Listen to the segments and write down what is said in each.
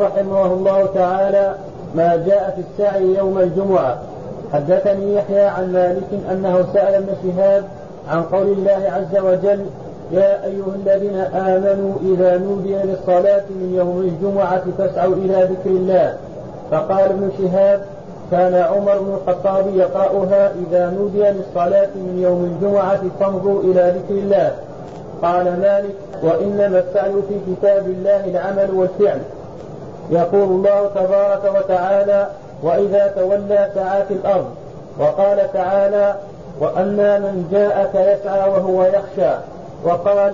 رحمه الله تعالى ما جاء في السعي يوم الجمعة. حدثني يحيى عن مالك أنه سأل ابن شهاب عن قول الله عز وجل يا أيها الذين آمنوا إذا نودي للصلاة من يوم الجمعة فاسعوا إلى ذكر الله. فقال ابن شهاب كان عمر بن الخطاب يقرأها إذا نودي للصلاة من يوم الجمعة فامضوا إلى ذكر الله. قال مالك وإنما السعي في كتاب الله العمل والفعل. يقول الله تبارك وتعالى وإذا تولى سعى في الأرض وقال تعالى وأما من جاءك يسعى وهو يخشى وقال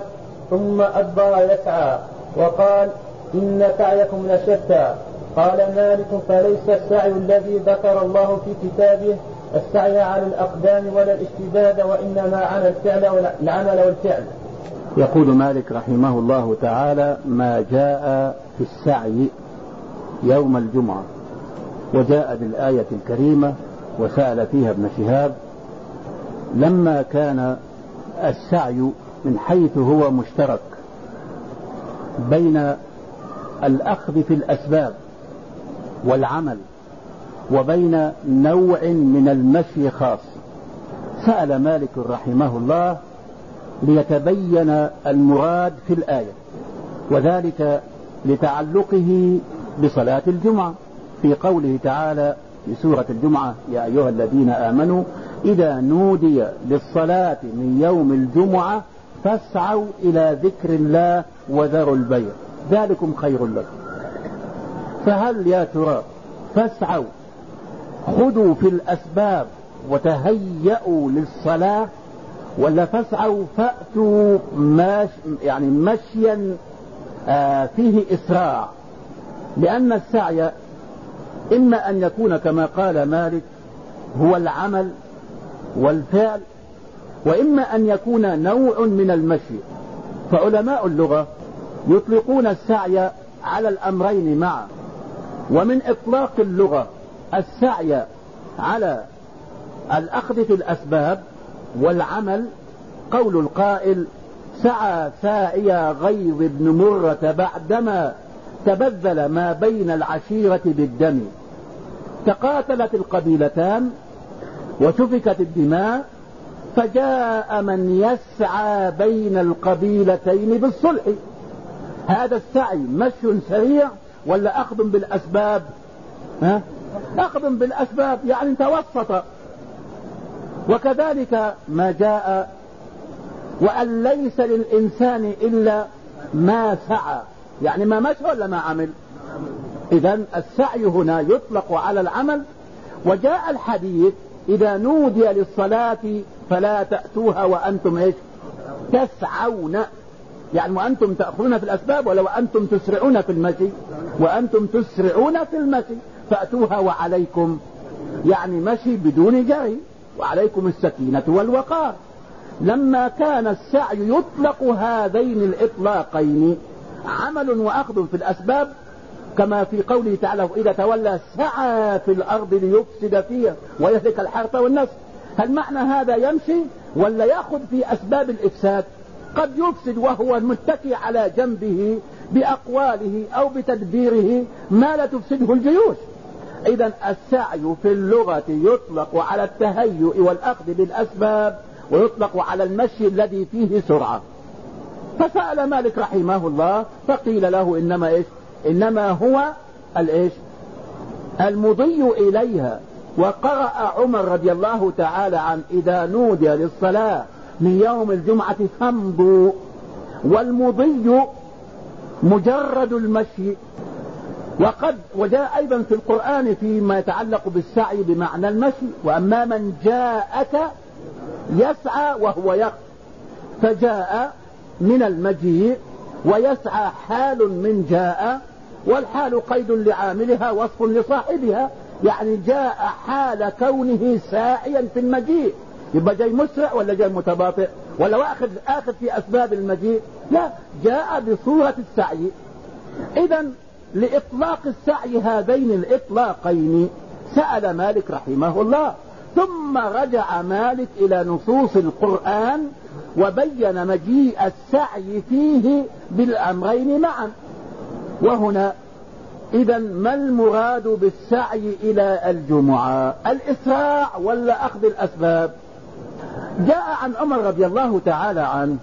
ثم أدبر يسعى وقال إن سعيكم لشتى قال مالك فليس السعي الذي ذكر الله في كتابه السعي على الأقدام ولا الاشتداد وإنما على الفعل العمل والفعل. يقول مالك رحمه الله تعالى ما جاء في السعي يوم الجمعة وجاء بالآية الكريمة وسأل فيها ابن شهاب لما كان السعي من حيث هو مشترك بين الأخذ في الأسباب والعمل وبين نوع من المشي خاص سأل مالك رحمه الله ليتبين المراد في الآية وذلك لتعلقه بصلاة الجمعة. في قوله تعالى في سورة الجمعة يا أيها الذين آمنوا إذا نودي للصلاة من يوم الجمعة فاسعوا إلى ذكر الله وذروا البيع. ذلكم خير لكم. فهل يا ترى فاسعوا خذوا في الأسباب وتهيأوا للصلاة ولا فاسعوا فأتوا ماش يعني مشيا آه فيه إسراع؟ لأن السعي إما أن يكون كما قال مالك هو العمل والفعل وإما أن يكون نوع من المشي. فعلماء اللغة يطلقون السعي على الأمرين معا. ومن إطلاق اللغة السعي على الأخذ في الأسباب والعمل قول القائل سعى سائي غيظ بن مرة بعدما تبذل ما بين العشيرة بالدم. تقاتلت القبيلتان وسفكت الدماء فجاء من يسعى بين القبيلتين بالصلح. هذا السعي مشي سريع ولا أخذ بالأسباب؟ ها؟ أخذ بالأسباب يعني توسط. وكذلك ما جاء وأن ليس للإنسان إلا ما سعى. يعني ما مشى ولا ما عمل؟ إذا السعي هنا يطلق على العمل وجاء الحديث إذا نودي للصلاة فلا تأتوها وأنتم إيش؟ تسعون. يعني وأنتم تأخذون في الأسباب ولو أنتم تسرعون في المشي؟ وأنتم تسرعون في المشي فأتوها وعليكم. يعني مشي بدون جري وعليكم السكينة والوقار. لما كان السعي يطلق هذين الإطلاقين عمل وأخذ في الأسباب كما في قوله تعالى إذا تولى سعى في الأرض ليفسد فيها ويهلك الحرث والنسل. هل معنى هذا يمشي ولا يأخذ في أسباب الإفساد؟ قد يفسد وهو متكي على جنبه بأقواله أو بتدبيره ما لا تفسده الجيوش. إذا السعي في اللغة يطلق على التهيؤ والأخذ بالأسباب ويطلق على المشي الذي فيه سرعة. فسأل مالك رحمه الله فقيل له إنما إيش؟ إنما هو الإيش؟ المضي إليها. وقرأ عمر رضي الله تعالى عن إذا نودي للصلاة من يوم الجمعة فامضوا والمضي مجرد المشي. وقد وجاء أيضا في القرآن فيما يتعلق بالسعي بمعنى المشي. وأما من جاءك يسعى وهو يخ فجاء من المجيء ويسعى حال من جاء والحال قيد لعاملها وصف لصاحبها. يعني جاء حال كونه ساعيا في المجيء. يبقى جاي مسرع ولا جاي متباطئ؟ ولا واخذ آخذ في أسباب المجيء؟ لا جاء بصورة السعي. اذا لإطلاق السعي هذين الإطلاقين سأل مالك رحمه الله. ثم رجع مالك إلى نصوص القرآن وبين مجيء السعي فيه بالأمرين معا. وهنا اذا ما المراد بالسعي إلى الجمعة؟ الإسراع ولا أخذ الأسباب؟ جاء عن عمر رضي الله تعالى عنه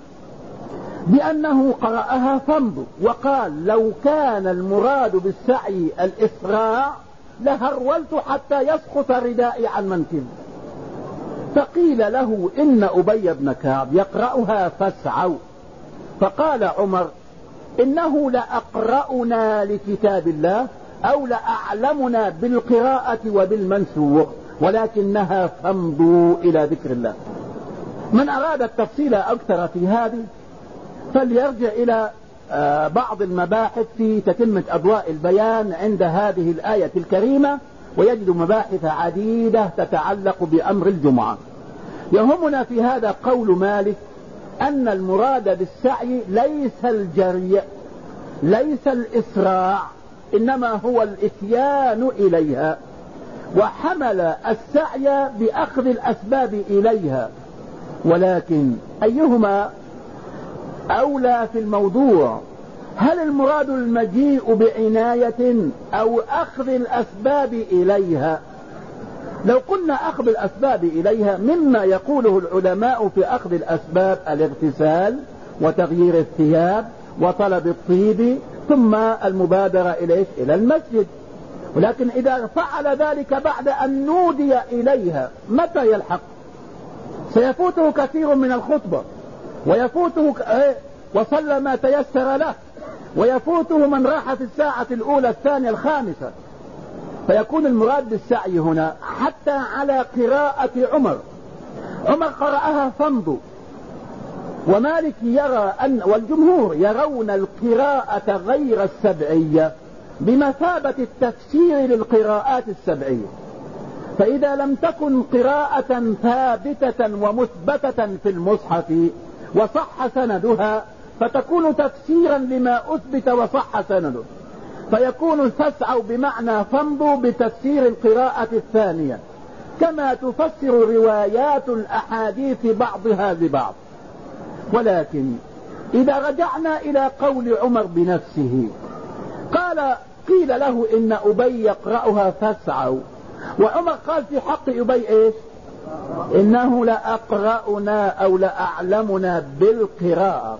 بأنه قرأها فمض وقال لو كان المراد بالسعي الإسراع لهرولت حتى يسقط ردائي عن منكبي فقيل له إن أبي بن كعب يقرأها فاسعوا. فقال عمر إنه لأقرأنا لكتاب الله أو لأعلمنا بالقراءة وبالمنسوخ ولكنها فامضوا إلى ذكر الله. من أراد التفصيل أكثر في هذه فليرجع إلى آه، بعض المباحث في تتمة أضواء البيان عند هذه الآية الكريمة. ويجد مباحث عديدة تتعلق بأمر الجمعة. يهمنا في هذا قول مالك أن المراد بالسعي ليس الجري ليس الإسراع إنما هو الإتيان إليها وحمل السعي بأخذ الأسباب إليها. ولكن أيهما أولى في الموضوع؟ هل المراد المجيء بعناية أو أخذ الأسباب إليها؟ لو قلنا أخذ الأسباب إليها مما يقوله العلماء في أخذ الأسباب الاغتسال وتغيير الثياب وطلب الطيب ثم المبادرة اليه إلى المسجد. ولكن إذا فعل ذلك بعد أن نودي إليها متى يلحق؟ سيفوته كثير من الخطبة ويفوته إيه؟ وصلى ما تيسر له. ويفوته من راح في الساعة الأولى الثانية الخامسة. فيكون المراد بالسعي هنا حتى على قراءة عمر. عمر قرأها فمض ومالك يرى أن والجمهور يرون القراءة غير السبعية بمثابة التفسير للقراءات السبعية. فإذا لم تكن قراءة ثابتة ومثبتة في المصحف وصح سندها فتكون تفسيرا لما أثبت وصح سنده. فيكون فاسعوا بمعنى فامضوا بتفسير القراءة الثانية. كما تفسر روايات الأحاديث بعضها ببعض ولكن إذا رجعنا إلى قول عمر بنفسه قال قيل له إن أبي يقرأها فاسعوا وعمر قال في حق أبي إيش؟ إنه لأقرأنا أو لأعلمنا بالقراءة.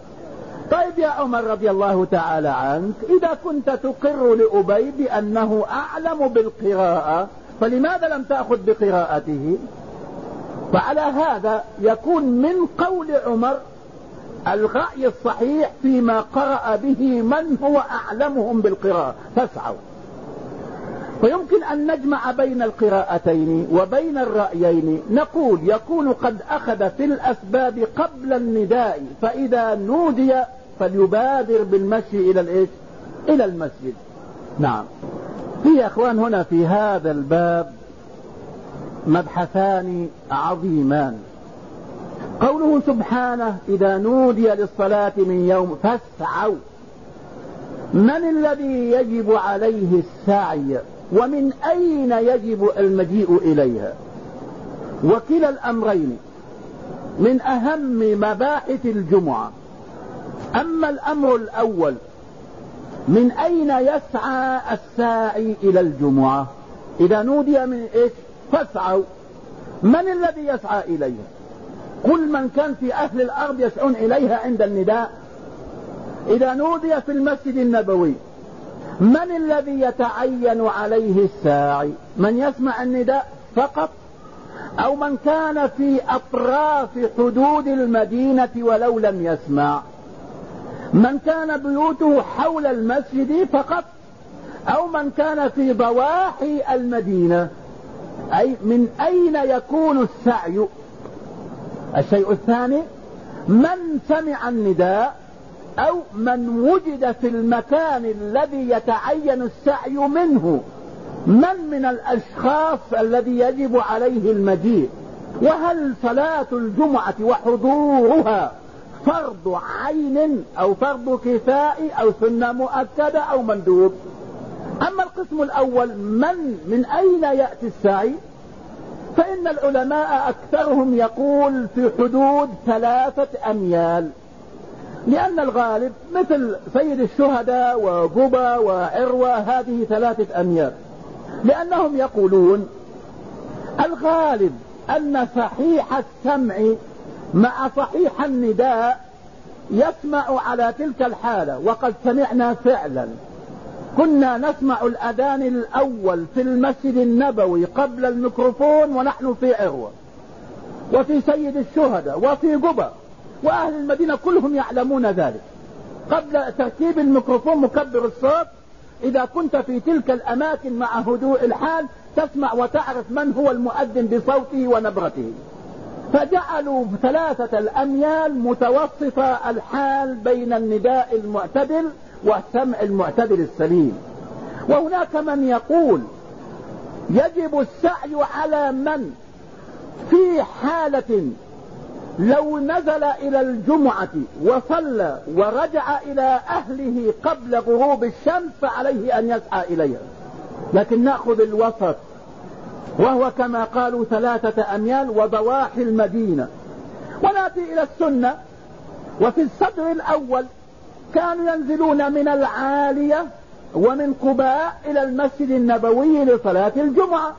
طيب يا عمر رضي الله تعالى عنك إذا كنت تقر لأبي بأنه أعلم بالقراءة فلماذا لم تأخذ بقراءته؟ فعلى هذا يكون من قول عمر الرأي الصحيح فيما قرأ به من هو أعلمهم بالقراءة. فاسعوا. فيمكن أن نجمع بين القراءتين وبين الرأيين. نقول يكون قد أخذ في الأسباب قبل النداء فإذا نودي فليبادر بالمشي إلى الإيش؟ إلى المسجد. نعم. في أخوان هنا في هذا الباب مبحثان عظيمان. قوله سبحانه إذا نودي للصلاة من يوم فاسعوا. من الذي يجب عليه السعي؟ ومن أين يجب المجيء إليها؟ وكلا الأمرين. من أهم مباحث الجمعة. أما الأمر الأول من أين يسعى الساعي إلى الجمعة؟ إذا نودي من إيش؟ فاسعوا. من الذي يسعى إليها كل من كان في أهل الأرض يسعون إليها عند النداء. إذا نودي في المسجد النبوي من الذي يتعين عليه الساعي؟ من يسمع النداء فقط؟ أو من كان في أطراف حدود المدينة ولو لم يسمع؟ من كان بيوته حول المسجد فقط أو من كان في ضواحي المدينة. أي من أين يكون السعي؟ الشيء الثاني من سمع النداء أو من وجد في المكان الذي يتعين السعي منه. من من الأشخاص الذي يجب عليه المجيء؟ وهل صلاة الجمعة وحضورها؟ فرض عين أو فرض كفاء أو سنة مؤكدة أو مندوب. أما القسم الأول من من أين يأتي السعي؟ فإن العلماء أكثرهم يقول في حدود ثلاثة أميال. لأن الغالب مثل سيد الشهداء وقبى وعروة هذه ثلاثة أميال. لأنهم يقولون الغالب أن صحيح السمع مع صحيح النداء يسمع على تلك الحالة وقد سمعنا فعلا. كنا نسمع الأذان الأول في المسجد النبوي قبل الميكروفون ونحن في عروة وفي سيد الشهداء وفي قبى وأهل المدينة كلهم يعلمون ذلك. قبل تركيب الميكروفون مكبر الصوت إذا كنت في تلك الأماكن مع هدوء الحال تسمع وتعرف من هو المؤذن بصوته ونبرته. فجعلوا ثلاثة الأميال متوسطة الحال بين النداء المعتدل والسمع المعتدل السليم. وهناك من يقول يجب السعي على من في حالة لو نزل إلى الجمعة وصلى ورجع إلى أهله قبل غروب الشمس فعليه أن يسعى إليها. لكن نأخذ الوسط وهو كما قالوا ثلاثة أميال وضواحي المدينة. ونأتي إلى السنة وفي الصدر الأول كانوا ينزلون من العالية ومن قباء إلى المسجد النبوي لصلاة الجمعة.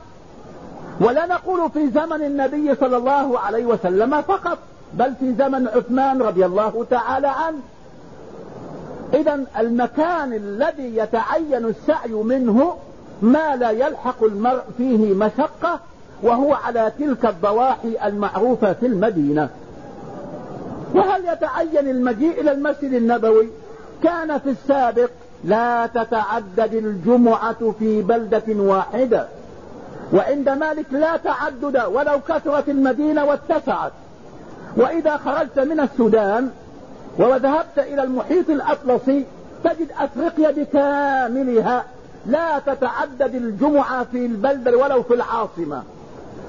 ولا نقول في زمن النبي صلى الله عليه وسلم فقط بل في زمن عثمان رضي الله تعالى عنه. اذا المكان الذي يتعين السعي منه ما لا يلحق المرء فيه مشقة وهو على تلك الضواحي المعروفة في المدينة. وهل يتعين المجيء إلى المسجد النبوي؟ كان في السابق لا تتعدد الجمعة في بلدة واحدة. وعند مالك لا تعدد ولو كثرت المدينة واتسعت. وإذا خرجت من السودان وذهبت إلى المحيط الأطلسي تجد أفريقيا بكاملها لا تتعدد الجمعة في البلدة ولو في العاصمة.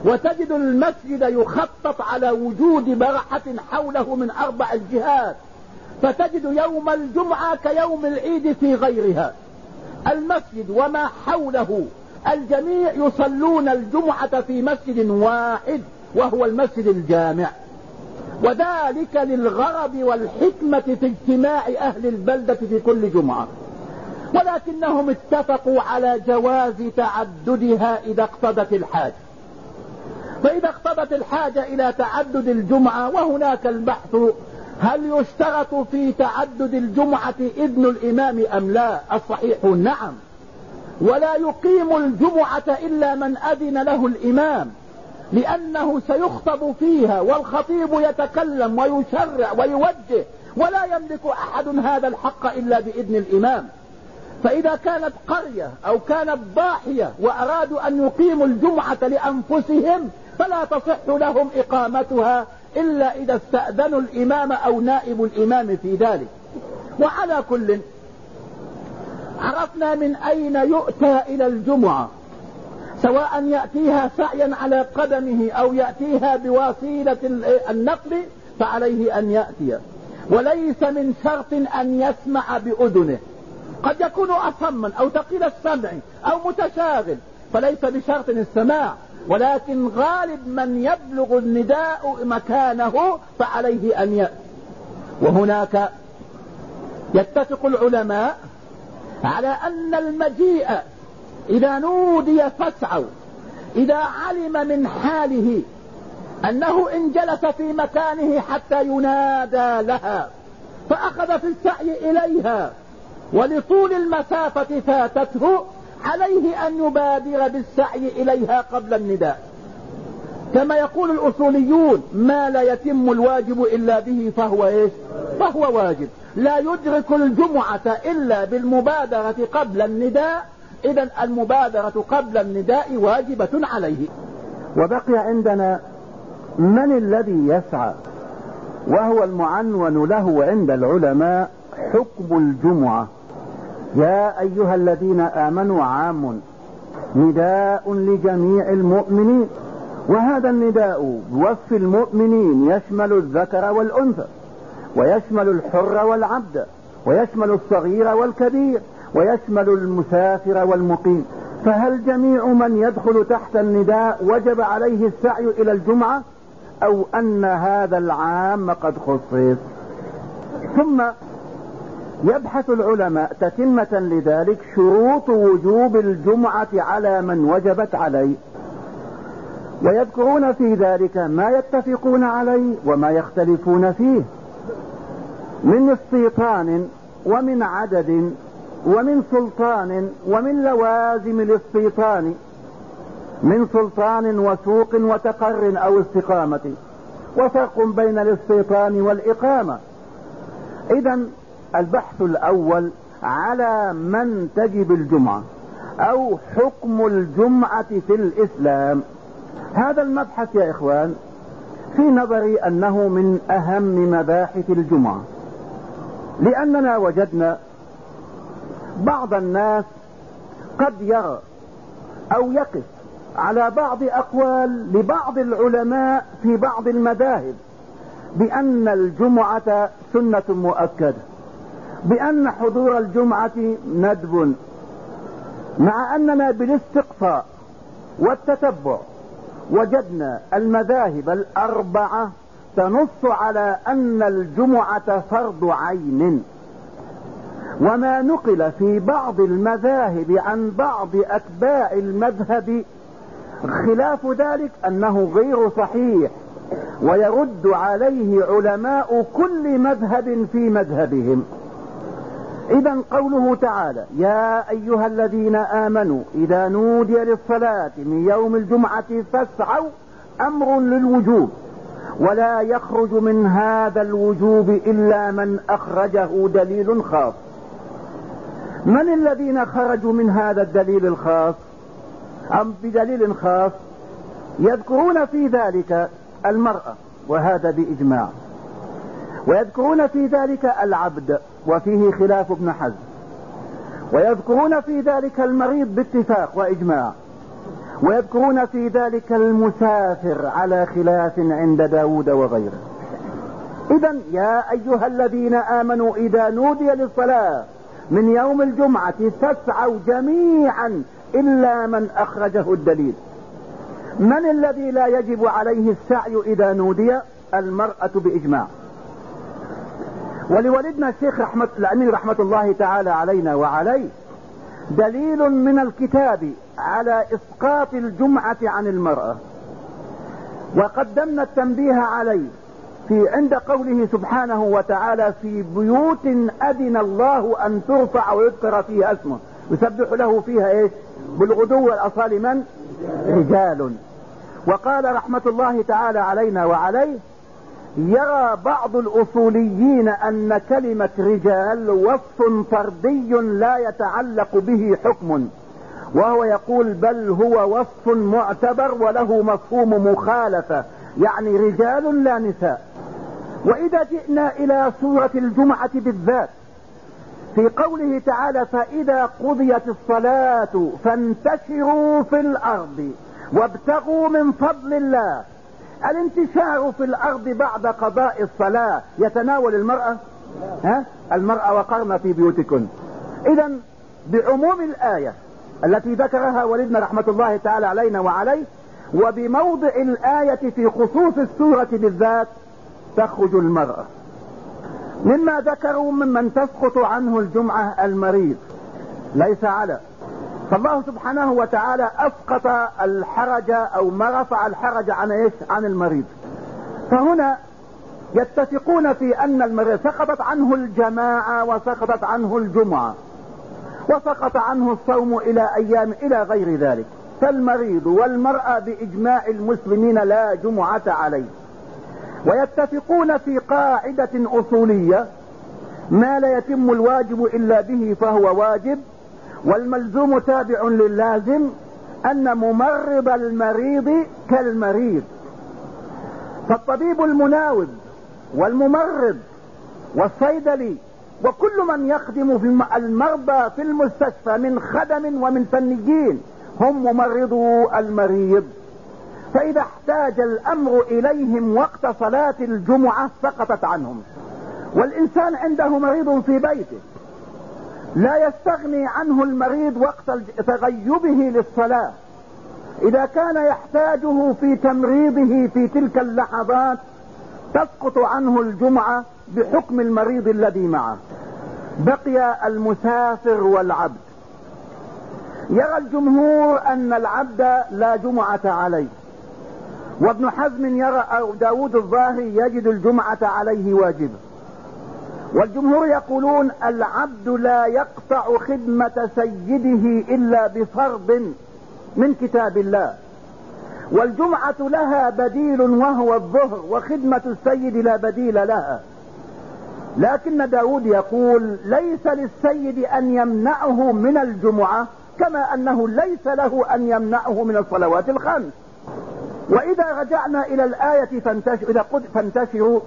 وتجد المسجد يخطط على وجود برحة حوله من أربع الجهات. فتجد يوم الجمعة كيوم العيد في غيرها. المسجد وما حوله. الجميع يصلون الجمعة في مسجد واحد وهو المسجد الجامع. وذلك للغرض والحكمة في اجتماع أهل البلدة في كل جمعة. ولكنهم اتفقوا على جواز تعددها إذا اقتضت الحاجة. فإذا اقتضت الحاجة إلى تعدد الجمعة وهناك البحث هل يشترط في تعدد الجمعة إذن الإمام أم لا؟ الصحيح نعم. ولا يقيم الجمعة إلا من أذن له الإمام لأنه سيخطب فيها والخطيب يتكلم ويشرع ويوجه ولا يملك أحد هذا الحق إلا بإذن الإمام. فإذا كانت قرية أو كانت ضاحية وأرادوا أن يقيموا الجمعة لأنفسهم فلا تصح لهم إقامتها إلا إذا استأذنوا الإمام أو نائب الإمام في ذلك. وعلى كل عرفنا من أين يؤتى إلى الجمعة سواء يأتيها سعيا على قدمه أو يأتيها بوسيلة النقل فعليه أن يأتي. وليس من شرط أن يسمع بأذنه. قد يكون اصما أو ثقيل السمع أو متشاغل فليس بشرط السماع ولكن غالب من يبلغ النداء مكانه فعليه أن يأتي وهناك يتفق العلماء على أن المجيء إذا نودي فاسعوا إذا علم من حاله أنه إن جلس في مكانه حتى ينادى لها فأخذ في السعي إليها. ولطول المسافة فاتته عليه أن يبادر بالسعي إليها قبل النداء. كما يقول الأصوليون ما لا يتم الواجب إلا به فهو إيش؟ فهو واجب. لا يدرك الجمعة إلا بالمبادرة قبل النداء. اذا المبادرة قبل النداء واجبة عليه. وبقي عندنا من الذي يسعى؟ وهو المعنون له عند العلماء حكم الجمعة. يا أيها الذين آمنوا عام نداء لجميع المؤمنين. وهذا النداء بوصف المؤمنين يشمل الذكر والأنثى ويشمل الحر والعبد ويشمل الصغير والكبير ويشمل المسافر والمقيم. فهل جميع من يدخل تحت النداء وجب عليه السعي إلى الجمعة؟ أو أن هذا العام قد خصص؟ ثم يبحث العلماء تتمة لذلك شروط وجوب الجمعة على من وجبت عليه. ويذكرون في ذلك ما يتفقون عليه وما يختلفون فيه. من استيطان ومن عدد ومن سلطان ومن لوازم الاستيطان. من سلطان وسوق وتقر أو استقامة. وفرق بين الاستيطان والإقامة. اذا البحث الأول على من تجب الجمعة أو حكم الجمعة في الإسلام. هذا المبحث يا إخوان في نظري أنه من أهم مباحث الجمعة لأننا وجدنا بعض الناس قد يرى أو يقف على بعض أقوال لبعض العلماء في بعض المذاهب بأن الجمعة سنة مؤكدة. بأن حضور الجمعة ندب مع أننا بالاستقصاء والتتبع وجدنا المذاهب الأربعة تنص على أن الجمعة فرض عين وما نقل في بعض المذاهب عن بعض أتباع المذهب خلاف ذلك أنه غير صحيح ويرد عليه علماء كل مذهب في مذهبهم. إذا قوله تعالى يا أيها الذين آمنوا إذا نودي للصلاة من يوم الجمعة فاسعوا أمر للوجوب ولا يخرج من هذا الوجوب إلا من أخرجه دليل خاص. من الذين خرجوا من هذا الدليل الخاص؟ أم بدليل خاص؟ يذكرون في ذلك المرأة وهذا بإجماع. ويذكرون في ذلك العبد وفيه خلاف ابن حزم. ويذكرون في ذلك المريض باتفاق وإجماع. ويذكرون في ذلك المسافر على خلاف عند داود وغيره. اذا يا أيها الذين آمنوا إذا نودي للصلاة من يوم الجمعة فاسعوا جميعا إلا من أخرجه الدليل. من الذي لا يجب عليه السعي إذا نودي؟ المرأة بإجماع. ولولدنا الشيخ رحمة الأمين رحمة الله تعالى علينا وعليه. دليل من الكتاب على إسقاط الجمعة عن المرأة. وقدمنا التنبيه عليه في عند قوله سبحانه وتعالى في بيوت أذن الله أن ترفع ويذكر فيها اسمه. يسبح له فيها إيش؟ بالغدو والأصال من؟ رجال. وقال رحمة الله تعالى علينا وعليه يرى بعض الأصوليين أن كلمة رجال وصف فردي لا يتعلق به حكم وهو يقول بل هو وصف معتبر وله مفهوم مخالفة يعني رجال لا نساء. وإذا جئنا إلى سورة الجمعة بالذات في قوله تعالى فإذا قضيت الصلاة فانتشروا في الأرض وابتغوا من فضل الله الانتشار في الأرض بعد قضاء الصلاة يتناول المرأة؟ ها؟ المرأة وقرن في بيوتكن. اذا بعموم الآية التي ذكرها والدنا رحمة الله تعالى علينا وعليه وبموضع الآية في خصوص السورة بالذات تخرج المرأة. مما ذكروا ممن تسقط عنه الجمعة المريض ليس على فالله سبحانه وتعالى أسقط الحرج أو ما رفع الحرج عن إيش؟ عن المريض. فهنا يتفقون في أن المريض سقطت عنه الجماعة وسقطت عنه الجمعة وسقط عنه الصوم إلى أيام إلى غير ذلك. فالمريض والمرأة بإجماع المسلمين لا جمعة عليه. ويتفقون في قاعدة أصولية ما لا يتم الواجب إلا به فهو واجب والملزوم تابع للازم أن ممرض المريض كالمريض. فالطبيب المناوب والممرض والصيدلي وكل من يخدم في المرضى في المستشفى من خدم ومن فنيين هم ممرضو المريض. فإذا احتاج الأمر إليهم وقت صلاة الجمعة سقطت عنهم. والإنسان عنده مريض في بيته. لا يستغني عنه المريض وقت تغيبه للصلاة. إذا كان يحتاجه في تمريضه في تلك اللحظات تسقط عنه الجمعة بحكم المريض الذي معه. بقي المسافر والعبد. يرى الجمهور أن العبد لا جمعة عليه. وابن حزم يرى أو داود الظاهري يجد الجمعة عليه واجبة. والجمهور يقولون العبد لا يقطع خدمة سيده إلا بفرض من كتاب الله. والجمعة لها بديل وهو الظهر وخدمة السيد لا بديل لها. لكن داود يقول ليس للسيد أن يمنعه من الجمعة كما أنه ليس له أن يمنعه من الصلوات الخمس. وإذا رجعنا إلى الآية فانتشر إذا قد فانتشروا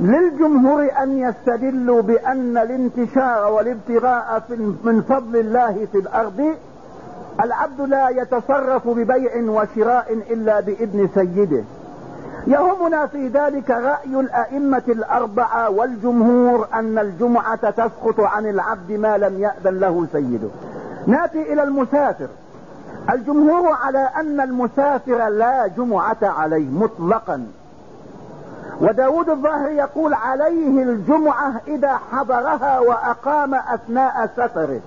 للجمهور أن يستدلوا بأن الانتشار والابتغاء من فضل الله في الأرض العبد لا يتصرف ببيع وشراء إلا بإذن سيده. يهمنا في ذلك رأي الأئمة الأربعة والجمهور أن الجمعة تسقط عن العبد ما لم يأذن له سيده. نأتي إلى المسافر. الجمهور على أن المسافر لا جمعة عليه مطلقا. وداود الظاهر يقول عليه الجمعة إذا حضرها وأقام أثناء سفره.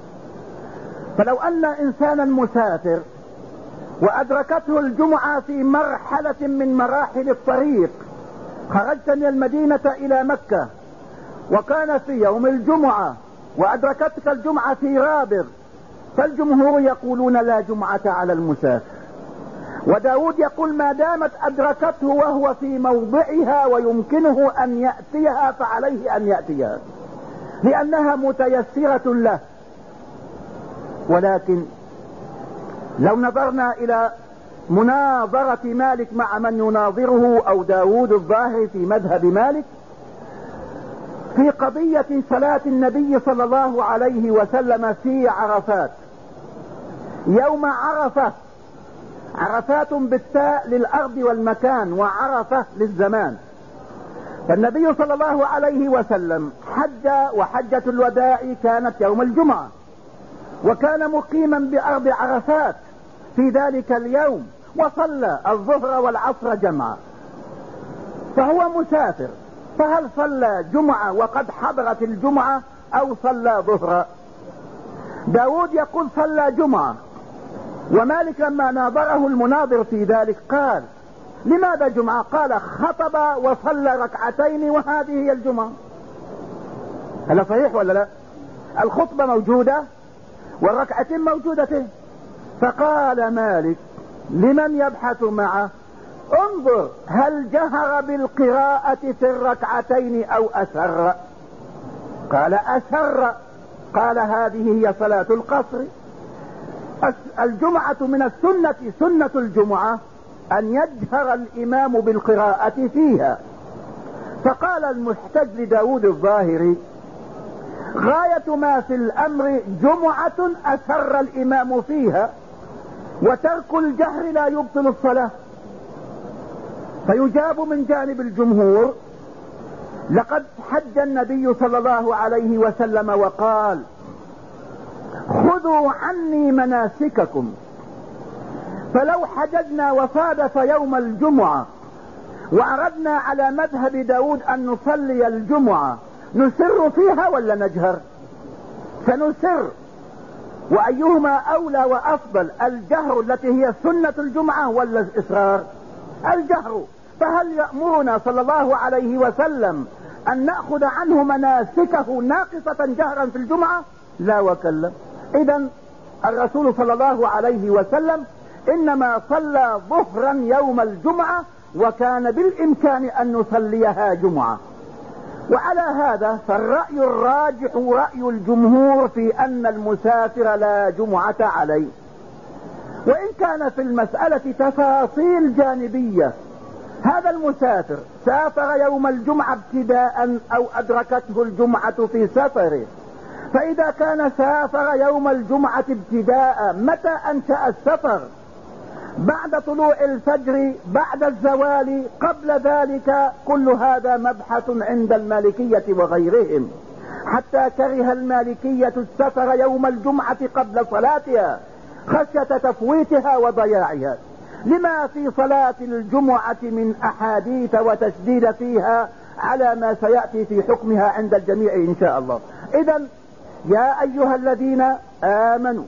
فلو أن إنسانا مسافر وأدركته الجمعة في مرحلة من مراحل الطريق خرجت من المدينة إلى مكة وكان في يوم الجمعة وأدركتك الجمعة في رابغ فالجمهور يقولون لا جمعة على المسافر. وداود يقول ما دامت أدركته وهو في موضعها ويمكنه أن يأتيها فعليه أن يأتيها. لأنها متيسرة له. ولكن لو نظرنا إلى مناظرة مالك مع من يناظره أو داود الظاهر في مذهب مالك في قضية صلاة النبي صلى الله عليه وسلم في عرفات يوم عرفة عرفات بالتاء للأرض والمكان وعرفة للزمان. فالنبي صلى الله عليه وسلم حج وحجة الوداع كانت يوم الجمعة. وكان مقيما بأرض عرفات في ذلك اليوم وصلى الظهر والعصر جمعا فهو مسافر فهل صلى جمعة وقد حضرت الجمعة أو صلى ظهرا داود يقول صلى جمعة. ومالك لما ناظره المناظر في ذلك قال لماذا جمعة؟ قال خطب وصلى ركعتين وهذه هي الجمعة. هل صحيح ولا لا؟ الخطبة موجودة والركعتين موجودتين فقال مالك لمن يبحث معه؟ انظر هل جهر بالقراءة في الركعتين أو أسر؟ قال أسر. قال هذه هي صلاة القصر. الجمعة من السنة سنة الجمعة أن يجهر الإمام بالقراءة فيها. فقال المحتج لداود الظاهري غاية ما في الأمر جمعة أسر الإمام فيها وترك الجهر لا يبطل الصلاة. فيجاب من جانب الجمهور لقد حج النبي صلى الله عليه وسلم وقال خذوا عني مناسككم. فلو حججنا وصادف يوم الجمعة وأردنا على مذهب داود أن نصلي الجمعة نسر فيها ولا نجهر؟ سنسر. وأيهما أولى وأفضل الجهر التي هي سنة الجمعة ولا الإصرار؟ الجهر. فهل يأمرنا صلى الله عليه وسلم أن نأخذ عنه مناسكه ناقصة جهرا في الجمعة؟ لا وكلا. إذا الرسول صلى الله عليه وسلم إنما صلى ظهرا يوم الجمعة وكان بالإمكان أن نصليها جمعة. وعلى هذا فالرأي الراجح رأي الجمهور في أن المسافر لا جمعة عليه. وإن كان في المسألة تفاصيل جانبية هذا المسافر سافر يوم الجمعة ابتداء أو أدركته الجمعة في سفره. فإذا كان سافر يوم الجمعة ابتداء متى أنشأ السفر؟ بعد طلوع الفجر بعد الزوال قبل ذلك كل هذا مبحث عند المالكية وغيرهم. حتى كره المالكية السفر يوم الجمعة قبل صلاتها خشية تفويتها وضياعها. لما في صلاة الجمعة من أحاديث وتشديد فيها على ما سيأتي في حكمها عند الجميع إن شاء الله. إذا يا أيها الذين آمنوا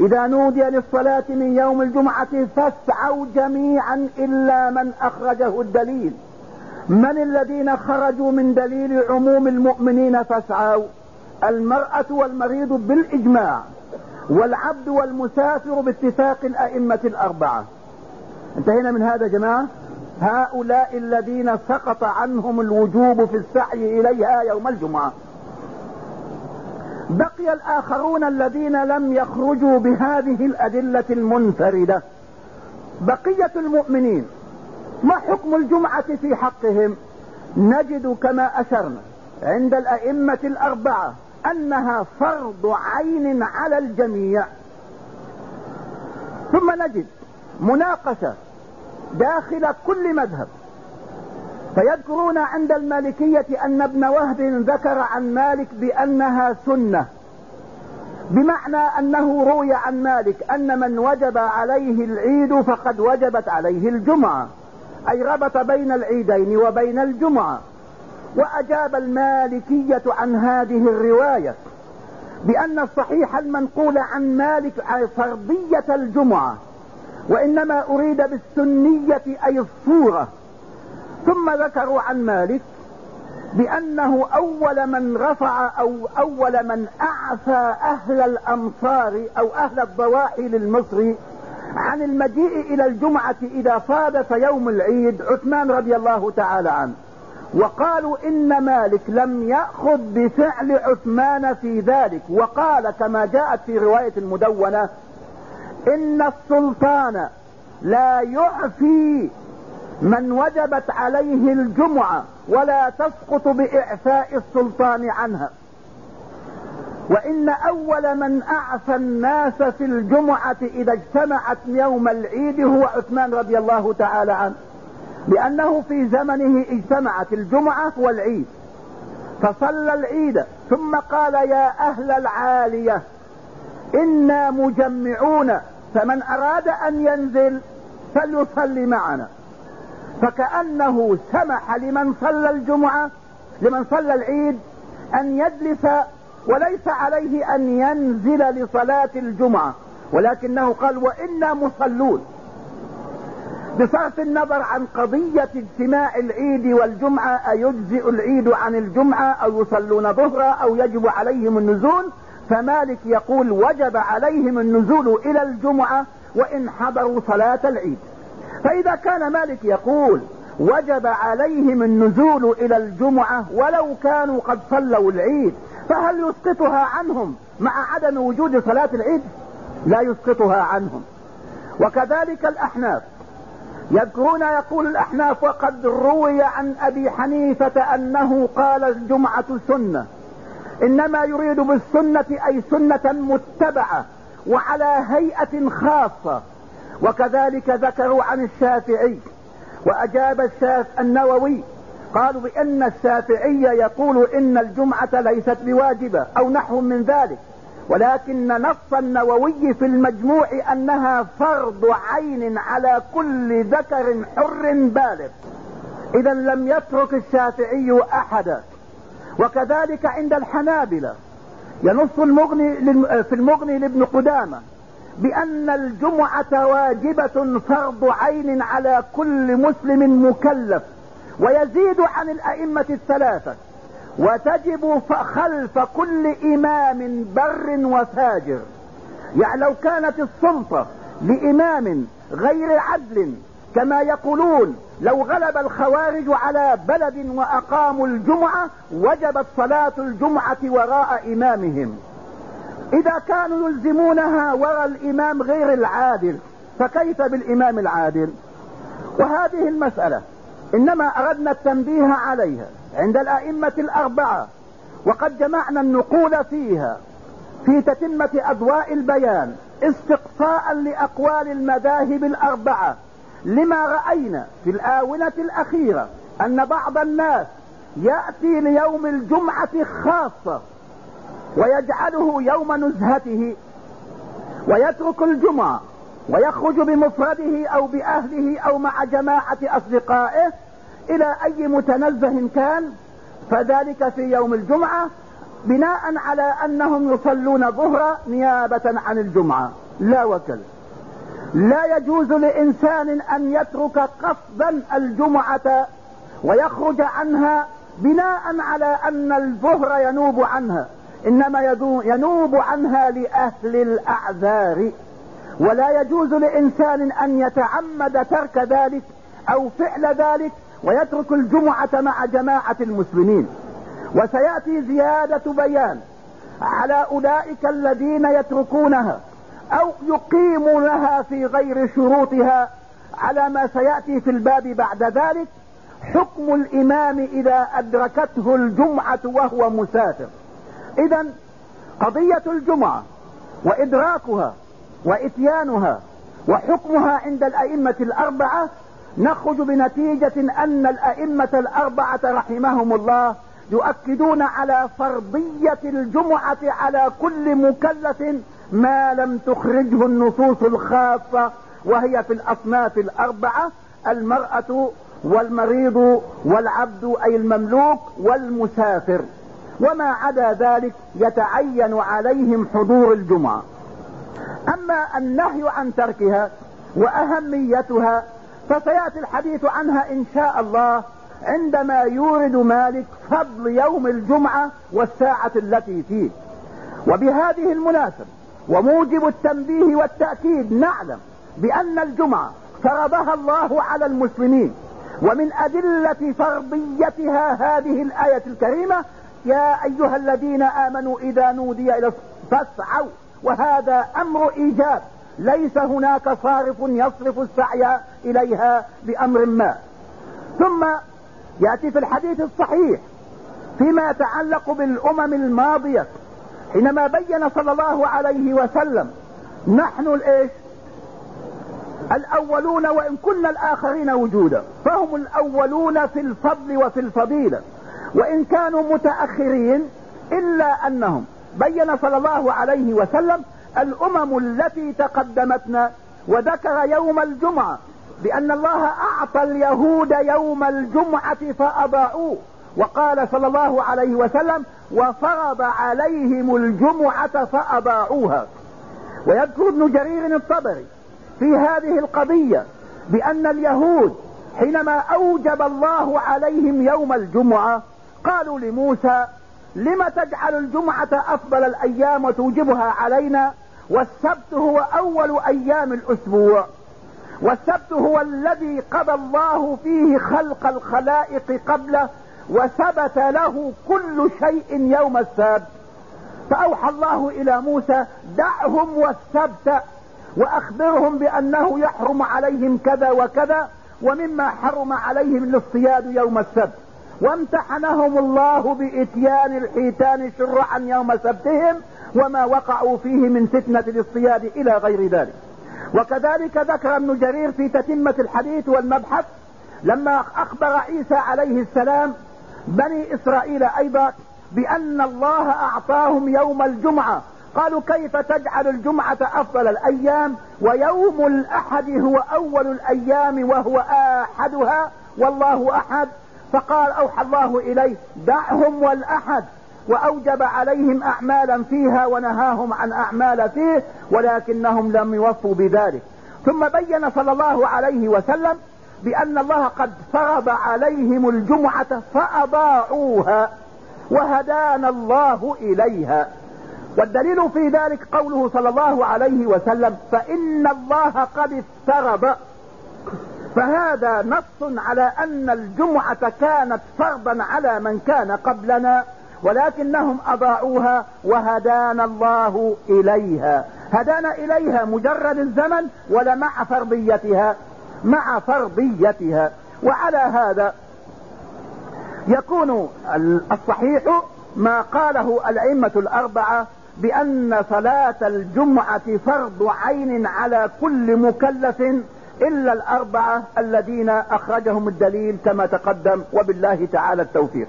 إذا نودي للصلاة من يوم الجمعة فاسعوا جميعا إلا من أخرجه الدليل. من الذين خرجوا من دليل عموم المؤمنين فاسعوا المرأة والمريض بالإجماع والعبد والمسافر باتفاق الأئمة الأربعة. انتهينا من هذا جماعة. هؤلاء الذين سقط عنهم الوجوب في السعي إليها يوم الجمعة. بقي الآخرون الذين لم يخرجوا بهذه الأدلة المنفردة. بقية المؤمنين ما حكم الجمعة في حقهم؟ نجد كما أشرنا عند الأئمة الأربعة أنها فرض عين على الجميع. ثم نجد مناقشة داخل كل مذهب. فيذكرون عند المالكية أن ابن وهب ذكر عن مالك بأنها سنة. بمعنى أنه روي عن مالك أن من وجب عليه العيد فقد وجبت عليه الجمعة. أي ربط بين العيدين وبين الجمعة. وأجاب المالكية عن هذه الرواية بأن الصحيح المنقول عن مالك فرضية الجمعة وإنما أريد بالسنية أي الصورة. ثم ذكروا عن مالك بأنه أول من رفع أو أول من أعفى أهل الأمصار أو أهل الضواحي للمصر عن المجيء إلى الجمعة إذا صادف يوم العيد عثمان رضي الله تعالى عنه. وقالوا إن مالك لم يأخذ بفعل عثمان في ذلك. وقال كما جاءت في رواية المدونة إن السلطان لا يعفي من وجبت عليه الجمعة ولا تسقط بإعفاء السلطان عنها. وإن أول من أعفى الناس في الجمعة إذا اجتمعت يوم العيد هو عثمان رضي الله تعالى عنه لأنه في زمنه اجتمعت الجمعة والعيد. فصلى العيد ثم قال يا أهل العالية إنا مجمعون فمن أراد أن ينزل فليصلي معنا. فكأنه سمح لمن صلى الجمعة لمن صلى العيد أن يجلس وليس عليه أن ينزل لصلاة الجمعة. ولكنه قال وإنا مصلون. بصرف النظر عن قضية اجتماع العيد والجمعة أيجزئ العيد عن الجمعة أو يصلون ظهرا أو يجب عليهم النزول؟ فمالك يقول وجب عليهم النزول إلى الجمعة وإن حضروا صلاة العيد. فإذا كان مالك يقول وجب عليهم النزول إلى الجمعة ولو كانوا قد صلوا العيد فهل يسقطها عنهم مع عدم وجود صلاة العيد؟ لا يسقطها عنهم. وكذلك الأحناف. يذكرون يقول الأحناف وقد روي عن أبي حنيفة أنه قال الجمعة سنة. إنما يريد بالسنة أي سنة متبعة وعلى هيئة خاصة. وكذلك ذكروا عن الشافعي وأجاب الشاف النووي قالوا بأن الشافعي يقول إن الجمعة ليست بواجبة أو نحو من ذلك ولكن نص النووي في المجموع أنها فرض عين على كل ذكر حر بالغ. إذا لم يترك الشافعي أحدا. وكذلك عند الحنابلة ينص المغني في المغني لابن قدامة بأن الجمعة واجبة فرض عين على كل مسلم مكلف ويزيد عن الأئمة الثلاثة وتجب خلف كل إمام بر وفاجر. يعني لو كانت السلطة لإمام غير عدل كما يقولون لو غلب الخوارج على بلد وأقاموا الجمعة وجبت صلاة الجمعة وراء إمامهم. إذا كانوا يلزمونها وراء الإمام غير العادل فكيف بالإمام العادل؟ وهذه المسألة إنما أردنا التنبيه عليها عند الأئمة الأربعة وقد جمعنا النقول فيها في تتمة أضواء البيان استقصاء لأقوال المذاهب الأربعة. لما رأينا في الآونة الأخيرة أن بعض الناس يأتي ليوم الجمعة خاصة ويجعله يوم نزهته ويترك الجمعة ويخرج بمفرده أو بأهله أو مع جماعة أصدقائه إلى أي متنزه كان فذلك في يوم الجمعة بناء على أنهم يصلون ظهر نيابة عن الجمعة. لا وكل. لا يجوز لإنسان أن يترك قصدا الجمعة ويخرج عنها بناء على أن الظهر ينوب عنها. إنما ينوب عنها لأهل الأعذار. ولا يجوز لإنسان أن يتعمد ترك ذلك أو فعل ذلك ويترك الجمعة مع جماعة المسلمين. وسيأتي زيادة بيان على أولئك الذين يتركونها أو يقيمونها في غير شروطها على ما سيأتي في الباب بعد ذلك. حكم الإمام إذا أدركته الجمعة وهو مسافر. إذا قضية الجمعة وإدراكها وإتيانها وحكمها عند الأئمة الأربعة نخرج بنتيجة أن الأئمة الأربعة رحمهم الله يؤكدون على فرضية الجمعة على كل مكلف ما لم تخرجه النصوص الخاصة وهي في الأصناف الأربعة المرأة والمريض والعبد أي المملوك والمسافر. وما عدا ذلك يتعين عليهم حضور الجمعة. أما النهي عن تركها وأهميتها فسيأتي الحديث عنها إن شاء الله عندما يورد مالك فضل يوم الجمعة والساعة التي فيه. وبهذه المناسبة وموجب التنبيه والتأكيد نعلم بأن الجمعة فرضها الله على المسلمين ومن أدلة فرضيتها هذه الآية الكريمة يا أيها الذين آمنوا إذا نودي إلى فاسعوا وهذا أمر إيجاب. ليس هناك صارف يصرف السعي إليها بأمر ما. ثم يأتي في الحديث الصحيح فيما يتعلق بالأمم الماضية. حينما بين صلى الله عليه وسلم نحن الإيش؟ الأولون وإن كنا الآخرين وجودا. فهم الأولون في الفضل وفي الفضيلة. وإن كانوا متأخرين إلا أنهم بين صلى الله عليه وسلم الأمم التي تقدمتنا وذكر يوم الجمعة بأن الله أعطى اليهود يوم الجمعة فاضاعوه وقال صلى الله عليه وسلم وفرض عليهم الجمعة فاضاعوها ويذكر ابن جرير الطبري في هذه القضية بأن اليهود حينما أوجب الله عليهم يوم الجمعة قالوا لموسى لم تجعل الجمعة أفضل الأيام وتوجبها علينا؟ والسبت هو أول أيام الأسبوع. والسبت هو الذي قضى الله فيه خلق الخلائق قبله وثبت له كل شيء يوم السبت. فأوحى الله إلى موسى دعهم والسبت وأخبرهم بأنه يحرم عليهم كذا وكذا ومما حرم عليهم الاصطياد يوم السبت. وامتحنهم الله بإتيان الحيتان شرعا يوم سبتهم وما وقعوا فيه من فتنة الاصطياد إلى غير ذلك. وكذلك ذكر ابن جرير في تتمة الحديث والمبحث لما أخبر عيسى عليه السلام بني إسرائيل أيضا بأن الله أعطاهم يوم الجمعة. قالوا كيف تجعل الجمعة أفضل الأيام ويوم الأحد هو أول الأيام وهو آحدها؟ والله أحد. فقال أوحى الله إليه دعهم والأحد. وأوجب عليهم أعمالا فيها ونهاهم عن أعمال فيه ولكنهم لم يوفوا بذلك. ثم بين صلى الله عليه وسلم بأن الله قد فرض عليهم الجمعة فأضاعوها وهدانا الله إليها. والدليل في ذلك قوله صلى الله عليه وسلم فإن الله قد افترض. فهذا نص على أن الجمعة كانت فرضا على من كان قبلنا ولكنهم أضاعوها وهدانا الله إليها. هدانا إليها مجرد الزمن ولا مع فرضيتها مع فرضيتها. وعلى هذا يكون الصحيح ما قاله الأئمة الأربعة بأن صلاة الجمعة فرض عين على كل مكلف إلا الأربعة الذين أخرجهم الدليل كما تقدم وبالله تعالى التوفيق.